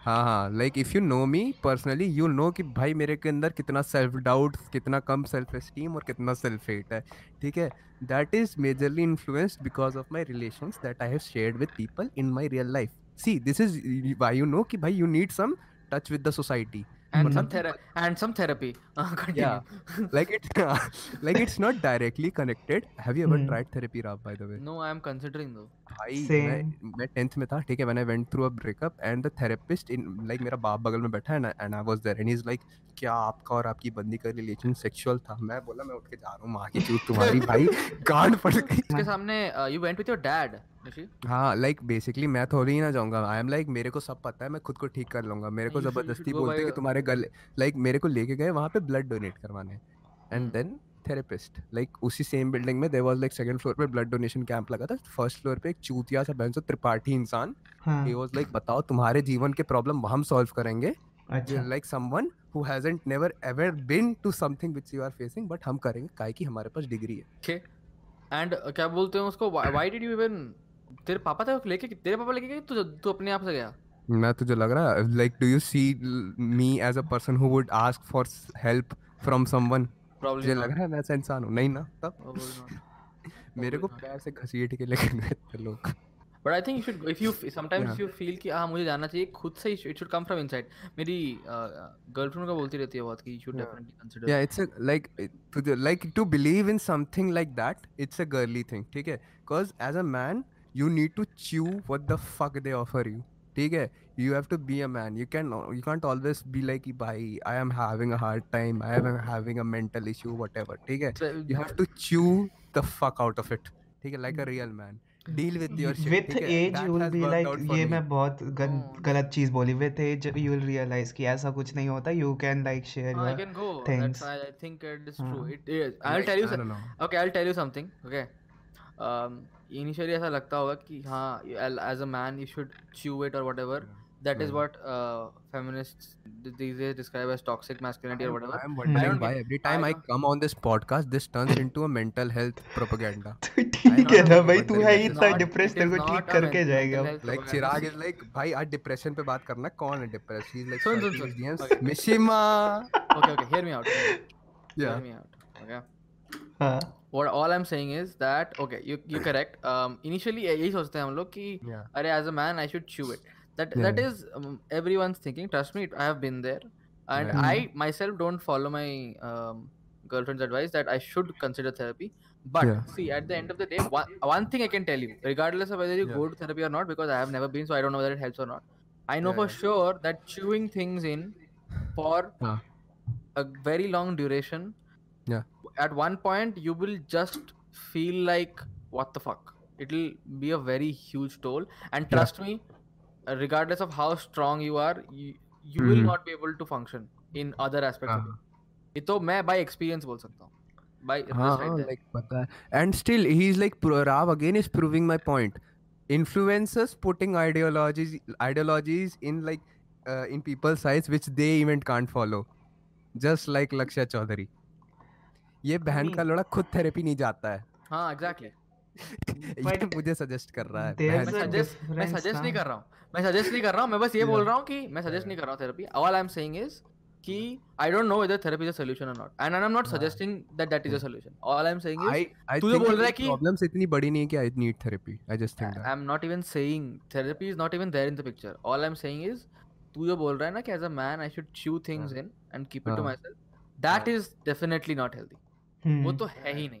हाँ हाँ like if you know me personally you know कि भाई मेरे के अंदर कितना सेल्फ डाउट कितना कम सेल्फ एस्टीम और कितना सेल्फ हेट है। ठीक है? That is majorly influenced because of my relation that I have share with people in my real life see this is why you know कि भाई you need some touch with the society and some therapy and some therapy uh, continue Yeah. like it like it's not directly connected have you ever Hmm. tried therapy Rab, by the way no i am considering though भाई Same. मैं मैं 10th में था ठीक है when I went through a breakup and the therapist in like मेरा बाप बगल में बैठा है and, and I was there and he's like क्या आपका और आपकी बंदी का रिलेशन सेक्सुअल था? मैं बोला मैं उठ के जा रहा हूँ माँ की चूत तुम्हारी भाई गांड फट गई। उसके सामने went with your dad Nishi हाँ लाइक बेसिकली मैं थोड़ी ही ना जाऊँगा। आई एम लाइक मेरे को सब पता है मैं खुद को ठीक कर लूँगा। मेरे को ज़बरदस्ती बोलते कि तुम्हारे गले लाइक मेरे को लेके गए वहाँ पे ब्लड डोनेट करवाने। एंड. देन थेरेपिस्ट लाइक उसी सेम बिल्डिंग में there was like second floor पे ब्लड डोनेशन कैंप लगा था। फ़र्स्ट फ्लोर पे एक चूतिया सा बहन त्रिपाठी इंसान हाँ वाज लाइक बताओ तुम्हारे जीवन के प्रॉब्लम हम सॉल्व करेंगे। अच्छा। Like someone who hasn't never ever been to something which you are facing but हम करेंगे। काहे कि हमारे पास डिग्री है। Okay. And uh, क्या बोलते हैं उसको? Why, why did you even तेरे पापा थे लेके तेरे पापा लेके गए? तू तू अपने आप से गया? मैं तुझे लग रहा है like do you see me as a person who would ask for help from someone Probably तुझे लग रहा है मैं ऐसा इंसान हूँ। नहीं ना? तब? मेरे को. प्यार से घसीट के लेके गए थे लोग। But I think you should, if you sometimes Yeah. you feel कि हाँ मुझे जानना चाहिए खुद से it should come from inside. मेरी गर्लफ्रेंड का बोलती रहती है बहुत कि should Yeah. definitely consider. yeah it's a like it- to the, like to believe in something like that it's a ठीक है because as a man you need to chew what the fuck they offer you ठीक है you have to be a man you can you can't always be like कि भाई I am having a hard time I am having a mental issue whatever ठीक है you have to chew the fuck out of it ठीक है like a real man deal with your with age you will be like ये मैं बहुत गलत चीज़ बोली। With age you will realize कि ऐसा कुछ नहीं होता। You can like share things I think it is true it is I will tell you okay I will tell you something okay initially ऐसा लगता होगा कि हाँ as a man you should chew it और whatever that is what uh, feminists these days describe as toxic masculinity or whatever. I'm wondering why every time I come on this podcast, this turns into a mental health propaganda. तो ठीक है ना भाई तू है ही इतना डिप्रेस तेरे को ठीक करके जाएगा Like. Chirag is like, भाई आज डिप्रेशन पे बात करना कौन है डिप्रेस? He's like, सुन, सुन, सुन. Okay. Mishima. Okay, okay. Hear me out. Hear Yeah. me out. Okay. हाँ What all I'm saying is that okay, you you're correct. Um, initially यही सोचते हैं हम लोग कि अरे as a man I should chew it. That Yeah. that is um, everyone's thinking. Trust me, I have been there, and Yeah. I myself don't follow my um, girlfriend's advice that I should consider therapy. But Yeah. see, at the end of the day, one, one thing I can tell you, regardless of whether you go to therapy or not, because I have never been, so I don't know whether it helps or not. I know for sure that chewing things in for a very long duration Yeah. at one point you will just feel like what the fuck it'll be a very huge toll and trust me regardless of how strong you are you, you will Mhm. not be able to function in other aspects of हाँ. it ये तो मैं by experience बोल सकता हूँ by हाँ just right there. like पता है and still he's like pro- Rav again is proving my point influencers putting ideologies ideologies in like uh, in people's eyes which they even can't follow just like Lakshya Chaudhary ये बहन का mean- लड़ा खुद थेरेपी नहीं जाता है हाँ exactly ये मुझे सजेस्ट कर रहा है मैं सजेस्ट मैं सजेस्ट नहीं कर रहा हूँ। मैं सजेस्ट नहीं कर रहा हूँ मैं बस ये बोल रहा हूँ कि मैं सजेस्ट नहीं कर रहा हूँ therapy all I am saying is कि I don't know whether therapy is a solution और not and I am not. Suggesting that that is a solution all I am saying is तू जो बोल रहा है कि- प्रॉब्लम्स इतनी बड़ी नहीं है कि I need therapy I just think I am not even saying therapy is not even there in the picture all I am saying is तू जो बोल रहा है ना कि as a man I should chew things in and keep it to. Myself that is definitely not healthy वो हम्म, तो है ही नहीं।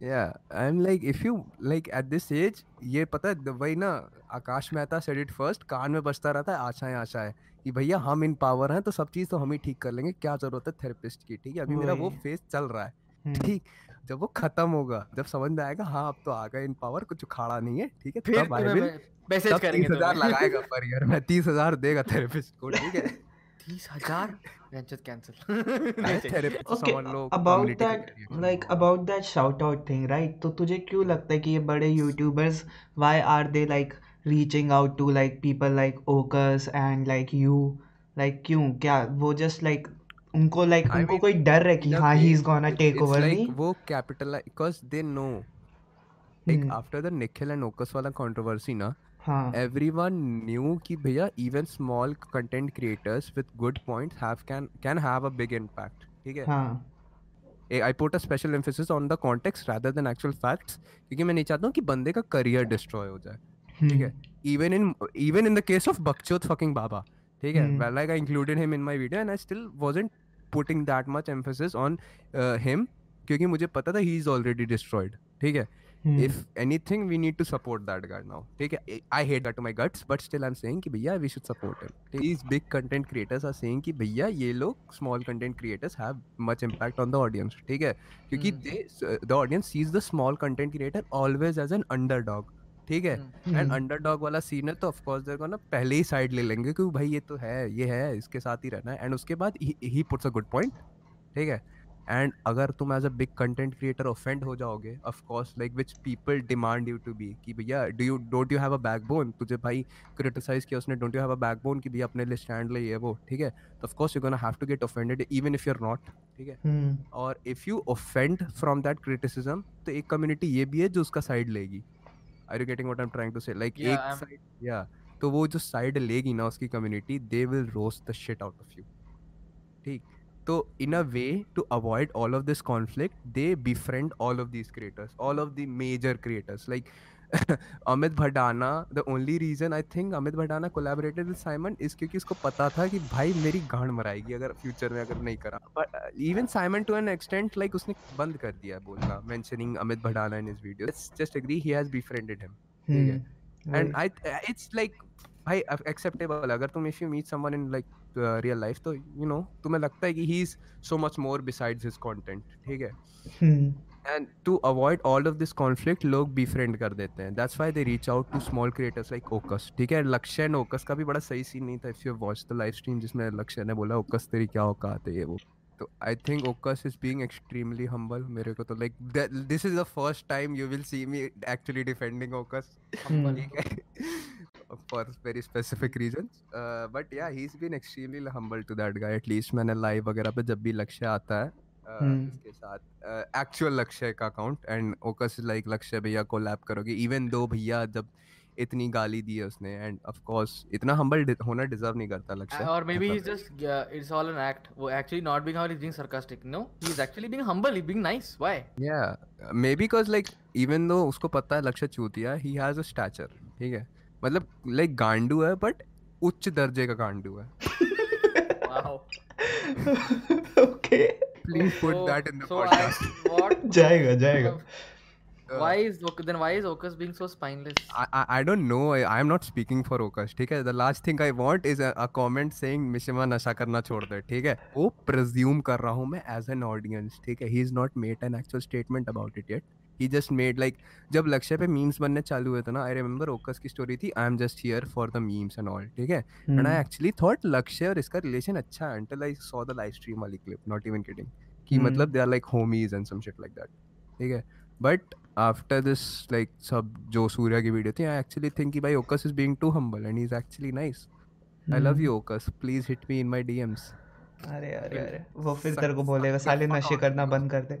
yeah I'm like if you like at this age ये पता है वही ना Akash Mehta said it first कान में बजता रहता है आशाएँ आशाएँ कि भैया हम इन पावर हैं तो सब चीज़ तो हम ही ठीक कर लेंगे क्या ज़रूरत है थेरेपिस्ट की ठीक है? अभी मेरा वो। फेस चल रहा है ठीक जब वो खत्म होगा जब समझ में आएगा हाँ अब तो आ गए इन पावर कुछ उखाड़ा नहीं है ठीक है फिर तब मैसेज करेंगे तीस हज़ार लगाएगा पर ईयर में तीस हज़ार देगा थेरेपिस्ट को ठीक है? तीस हज़ार? Venture like reaching out to like people like occurs and like you like क्यों? क्या वो जस्ट लाइक उनको लाइक उनको कोई डर है कि हाँ he is gonna take over me वो capital because they know hmm, after the Nikhil and Okus वाला controversy ना हाँ everyone knew कि भैया even small content creators with good points have can can have a big impact ठीक है हाँ ए- I put a special emphasis on the context rather than actual facts क्योंकि मैं नहीं चाहता हूँ कि बंदे का करियर डिस्ट्रॉय हो जाए ठीक है even in even in the case of Bakchot fucking Baba ठीक है Hmm. well, like I included him in my video and I still wasn't putting that much emphasis on uh, him क्योंकि मुझे पता था he is already destroyed ठीक है हम्म, if anything we need to support that guy now ठीक है I- hate that to my guts but still I'm saying कि भैया we should support him these big content creators are saying कि भैया ये लोग small content creators have much impact on the audience ठीक है क्योंकि Hmm. they the audience sees the small content creator always as an underdog ठीक है हम्म, एंड हम्म, अंडरडॉग वाला सीन है तो ऑफ़ कोर्स देखो ना पहले ही साइड ले लेंगे क्योंकि भाई ये तो है ये है इसके साथ ही रहना है एंड उसके बाद he puts a good point ठीक है एंड अगर तुम as a big content creator offend हो जाओगे of course like which people demand you to be कि भैया do you don't you have a backbone तुझे भाई क्रिटिसाइज किया उसने don't you have a backbone कि भैया अपने लिए स्टैंड ले ये वो ठीक है? तो of course you gonna have to get offended even if you are not ठीक है? हम्म। और if you offend from that criticism तो एक कम्युनिटी ये भी है जो उसका साइड लेगी। Are you getting what I am trying to say like एक साइड या तो वो जो साइड लेगी ना उसकी community they will roast the shit out of you ठीक? तो in a way to avoid all of this conflict they befriend all of these creators all of the major creators. Like Amit Bhadana the only reason I think Amit Bhadana collaborated with Simon is क्योंकि उसको पता था कि भाई मेरी गांड मराएगी अगर फ्यूचर में अगर नहीं करा। But even Simon to an extent like उसने बंद कर दिया बोलना mentioning Amit Bhadana in his video just agree he has befriended him. ठीक है? Hmm and I it's like भाई एक्सेप्टेबल अगर तुम if you meet someone in like real life तो यू नो तुम्हें लगता है कि he is so much more besides his content ठीक है? And to avoid all of this conflict लोग befriend कर देते हैं। That's why they reach out to small creators like Okus ठीक है? लक्ष्य एंड ओकस का भी बड़ा सही सीन नहीं था। If you watch the live stream जिसमें लक्ष्य ने बोला ओकस तेरी क्या औकात है ये वो? तो I think Okus is being extremely humble मेरे को तो like this is the first time you will see me actually defending Okus hmm. of course very specific reasons uh, but yeah he's been extremely humble to that guy. At least maine live वगैरह पे जब भी लक्ष्य आता है uh, हम्म। इसके साथ uh, एक्चुअल लक्ष्य का account and Okas like Lakshya भैया को लैप करोगे इवन दो भैया जब इतनी गाली दी है उसने एंड ऑफ़ कोर्स इतना हंबल होना डिजर्व नहीं करता लक्ष्य और maybe just it's all an act वो actually not being how is being sarcastic no he is actually being humble he being nice why या maybe because like even though उसको पता है लक्ष्य चूतिया ही हैज़ अ स्टैचर ठीक है? मतलब लाइक गांडू है बट उच्च दर्जे का गांडू है wow okay please put that in the podcast what जाएगा जाएगा why is then why is Okus being so spineless I, I, I don't know. I, I am not speaking for Okash. ठीक है. The last thing I want is a, a comment saying Mishima नशा करना छोड़ दे. ठीक है. वो presume कर रहा हूँ मैं as an audience. ठीक है. He is not made an actual statement about it yet. He just made like जब लक्ष्य पे memes बनने चालू हुए थे ना I remember ओकस की story थी I am just here for the memes and all. ठीक है. And I hmm actually thought लक्ष्य और इसका relation अच्छा है until I saw the live stream वाली clip. Not even kidding. कि हम्म। मतलब they are like homies and some shit like that. ठीक है. But after this like सब जो सूर्या की वीडियो थी I actually think कि भाई ओकस is being too humble and he's actually nice. I love hmm. you ओकस. Please hit me in my DMs. अरे अरे अरे वो फिर तेरे को बोलेगा साले नशे करना बंद कर दे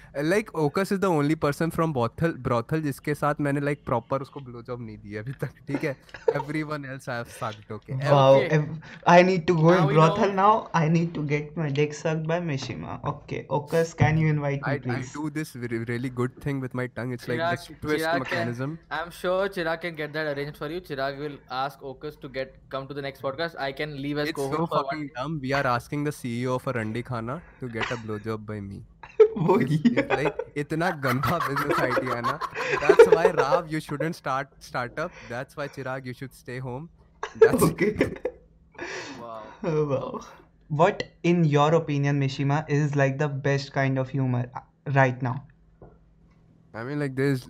like Okus is the only person from brothel brothel जिसके साथ मैंने लाइक प्रॉपर उसको ब्लू जॉब नहीं दिया अभी तक ठीक है? Everyone else I have sucked okay wow I need to go in brothel now I need to get my dick sucked by Mishima okay Okus can you invite me please I do this really good thing with my tongue it's like this twist mechanism I am sure Chirag can get that arranged for you Chirag will ask Okus to get come to the next podcast I can leave as co host it's so we are asking the CEO of a रंडी खाना to get a blow job by me होगी। लाइक इतना गंदा बिज़नेस आइडिया ना। That's why Rao you shouldn't start startup that's why Chirag you should stay home that's okay wow what in your opinion Mishima is like the best kind of humour right now I mean like this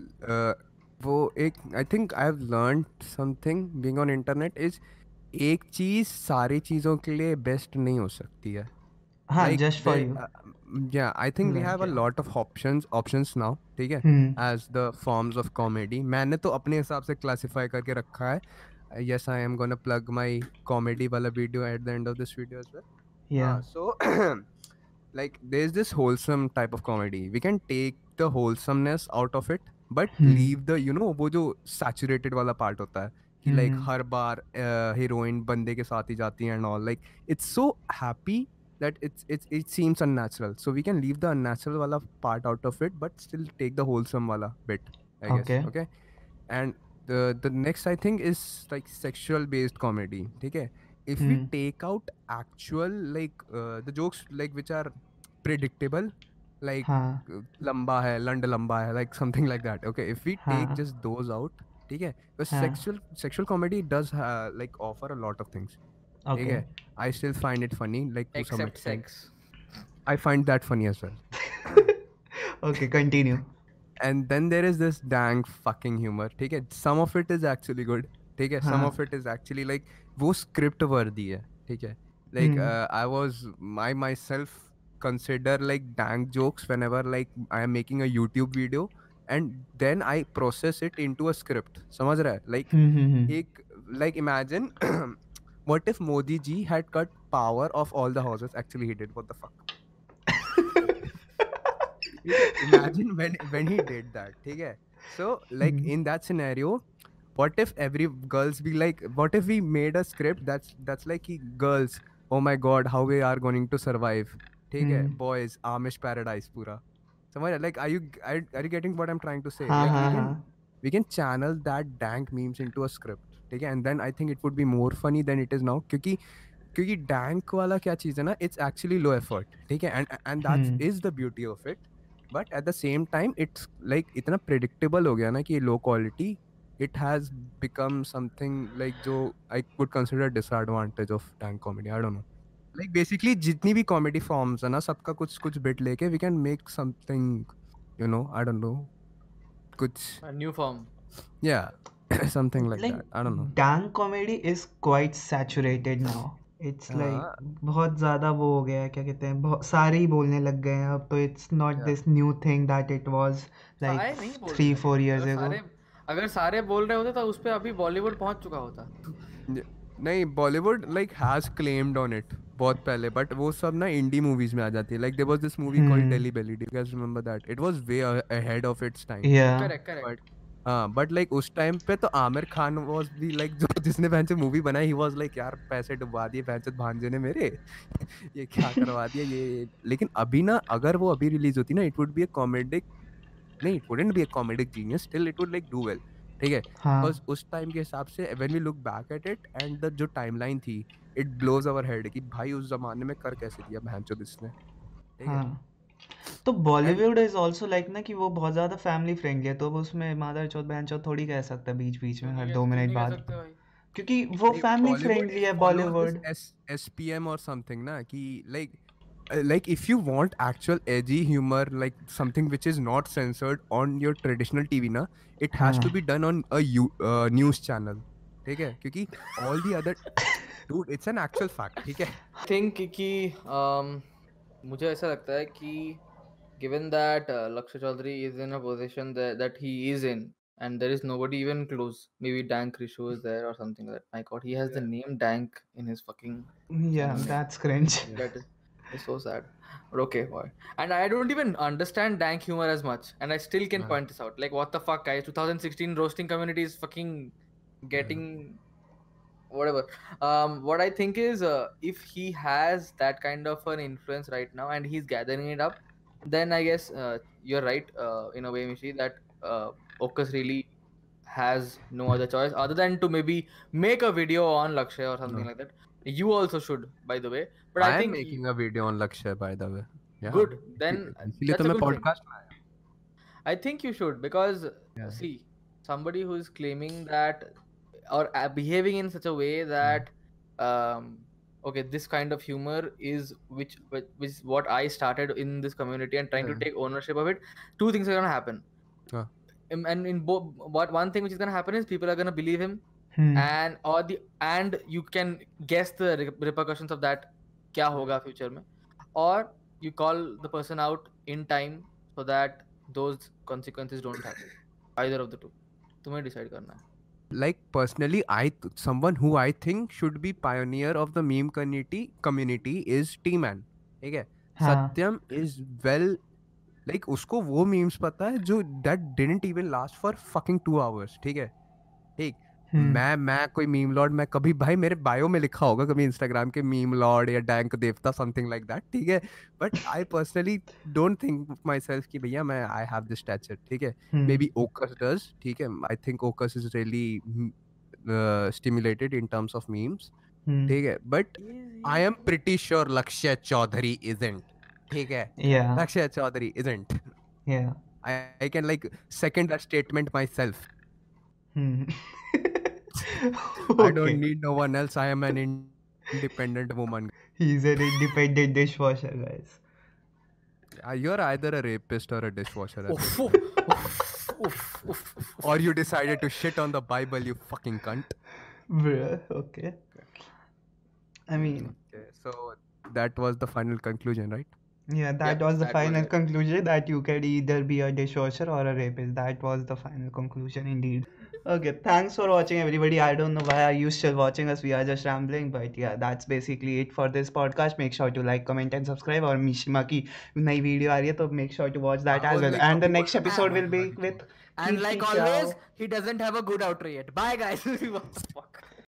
वो एक I think I have learn something being on internet is एक चीज़ सारी चीज़ों के लिए बेस्ट नहीं हो सकती है। हाँ, Like, just for they- you. uh, yeah, I think we Like, have a yeah. lot of options options now. ठीक है. Hmm. as the forms of comedy मैंने तो अपने हिसाब से classify करके रखा है yes I am gonna plug my comedy वाला video at the end of this video as well Yeah. Uh, so like there's this wholesome type of comedy we can take the wholesomeness out of it but Hmm. leave the you know वो जो saturated वाला part होता है कि like Hmm. हर बार हीरोइन बंदे के साथ ही जाती है and all like it's so happy that it's it's it seems unnatural so we can leave the unnatural wala part out of it but still take the wholesome wala bit i Okay. guess okay and the the next i think is like sexual based comedy okay if we Hmm. take out actual like uh, the jokes like which are predictable like हाँ uh, lamba hai land lamba hai like something like that okay if we take हाँ. just those out okay because हाँ. sexual sexual comedy does uh, like offer a lot of things okay okay I still find it funny like to some Except extent sex. I find that funny as well. okay continue And then there is this dang fucking humor. ठीक है some of it is actually good. ठीक है some हाँ. of it is actually like वो script worthy है ठीक है like Hmm. uh, i was i myself consider like dank jokes whenever like i am making a youtube video and then i process it into a script समझ रहा है like Hmm, hmm, hmm. एक like imagine what if modi ji had cut power of all the houses actually he did what the fuck imagine when when he did that ठीक है so like Hmm. in that scenario what if every girls be like what if we made a script that's that's like he girls oh my god how we are going to survive ठीक है Hmm. boys amish paradise पूरा समझ like are you are, are you getting what i'm trying to say हाँ like, हाँ we, can, हाँ we can channel ठीक है? And then I think it would be more funny than it is now क्योंकि क्योंकि डैंक वाला क्या चीज़ है ना इट्स एक्चुअली लो एफर्ट ठीक है? And and that is the beauty of it but at the same time it's like इतना प्रिडिक्टेबल हो गया ना कि low quality it has become something like जो I would consider disadvantage of dank comedy I don't know like basically जितनी भी कॉमेडी फॉर्म्स है ना सबका कुछ कुछ बिट लेके we can make something you know I don't know कुछ न्यू फॉर्म या something like, like that. I don't know. Dank comedy is quite saturated now. It's हाँ. like बहुत ज़्यादा वो हो गया है क्या कहते हैं बहुत सारे ही बोलने लग गए हैं अब तो it's not Yeah. this new thing that it was like नहीं बोल three रहे four थे। years अगर ago. सारे अगर सारे बोल रहे होते तो उस पे अभी बॉलीवुड पहुँच चुका होता। नहीं Bollywood like has claimed on it बहुत पहले बट वो सब ना इंडी मूवीज़ में आ जाती है। Like there was this movie called. Delhi Belly do you guys remember that it was way ahead of its time yeah. Correct correct हाँ बट लाइक उस टाइम पे तो आमिर खान वाज भी लाइक जो जिसने बहन से मूवी बनाई ही वाज लाइक यार पैसे डुबा दिए बहन से भांजे ने मेरे। ये क्या करवा दिया ये लेकिन अभी ना अगर वो अभी रिलीज़ होती ना it would be a comedic नहीं it wouldn't be a comedic genius still it would like do well ठीक है? हाँ। बिकॉज़ उस टाइम के हिसाब से when we look back at it and the जो टाइमलाइन थी इट ब्लोज अवर हेड कि भाई उस जमाने में कर कैसे दिया बहनचोद इसने ठीक है? हाँ। तो बॉलीवुड इज़ ऑल्सो लाइक ना कि वो बहुत ज़्यादा फैमिली फ्रेंडली है तो वो उसमें मादर चौथ बहन चौथ थोड़ी कह सकता है बीच बीच में हर दो मिनट बाद क्योंकि वो फैमिली फ्रेंडली है Bollywood S- SPM or something ना कि like uh, like if you want actual edgy humor like something which is not censored on your traditional TV ना it has to हाँ. be done on a you, uh, news channel ठीक है क्योंकि all the other dude it's an actual fact ठीक है थिंक कि um, मुझे ऐसा लगता है कि given that uh, Lakshay Chaudhary is in a position that, that he is in and there is nobody even close maybe Dank Rishu is there or something like that my god he has the name Dank in his fucking yeah that's cringe that is it's so sad but okay boy and I don't even understand dank humor as much and I still can Yeah. point this out like what the fuck guys 2016 roasting community is fucking getting whatever um what i think is uh, if he has that kind of an influence right now and he's gathering it up then i guess uh, you're right uh, in a way mishi that uh, Okus really has no other choice other than to maybe make a video on Lakshya or something no. like that you also should by the way but i, I think making a video on Lakshya, by the way yeah. good then that's a good podcast thing. i think you should because yeah. see somebody who is claiming that or uh, behaving in such a way that um okay this kind of humor is which which which is what I started in this community and trying Yeah. to take ownership of it two things are gonna happen Yeah. Um, and in both what one thing which is gonna happen is people are gonna believe him Hmm. and or the and you can guess the re- repercussions of that क्या होगा future में or you call the person out in time so that those consequences don't happen either of the two तुम्हें decide करना है Like personally i someone who i think should be pioneer of the meme community community is t-man ठीक है हाँ सत्यम इज़ वेल लाइक उसको वो मीम्स पता है जो that didn't even last for fucking two hours ठीक है ठीक हम्म, हम्म। मैं मैं कोई मीम लॉर्ड मैं कभी भाई मेरे बायो में लिखा होगा कभी इंस्टाग्राम के मीम लॉर्ड या डैंक देवता समथिंग लाइक दैट ठीक है? But I personally don't think myself की भैया मैं आई हैव दिस स्टैचर ठीक है? मे बी ओकस डज ठीक है? आई थिंक ओकस is really stimulated in terms of memes ठीक है? But I am pretty sure Lakshya Chaudhary isn't ठीक है? Lakshya Chaudhary isn't I can like second statement myself statement myself. hmm. I don't need no one else. I am an independent woman. he's an independent dishwasher guys Uh, You're either a rapist or a dishwasher, I Oof, oof, oof, oof, oof. or you decided to shit on the Bible. You fucking cunt. Bruh, okay I mean Yes. So that was the final conclusion, right? Yeah, that Yep, was the that final it. conclusion that you could either be a dishwasher or a rapist. That was the final conclusion indeed okay thanks for watching everybody. I don't know why are you still watching us. We are just rambling but yeah that's basically it for this podcast. Make sure to like comment and subscribe. or mishima ki nahi video aa rahi hai so make sure to watch that as well. and the next episode will be with and like always he doesn't have a good outro yet. Bye guys. What the fuck?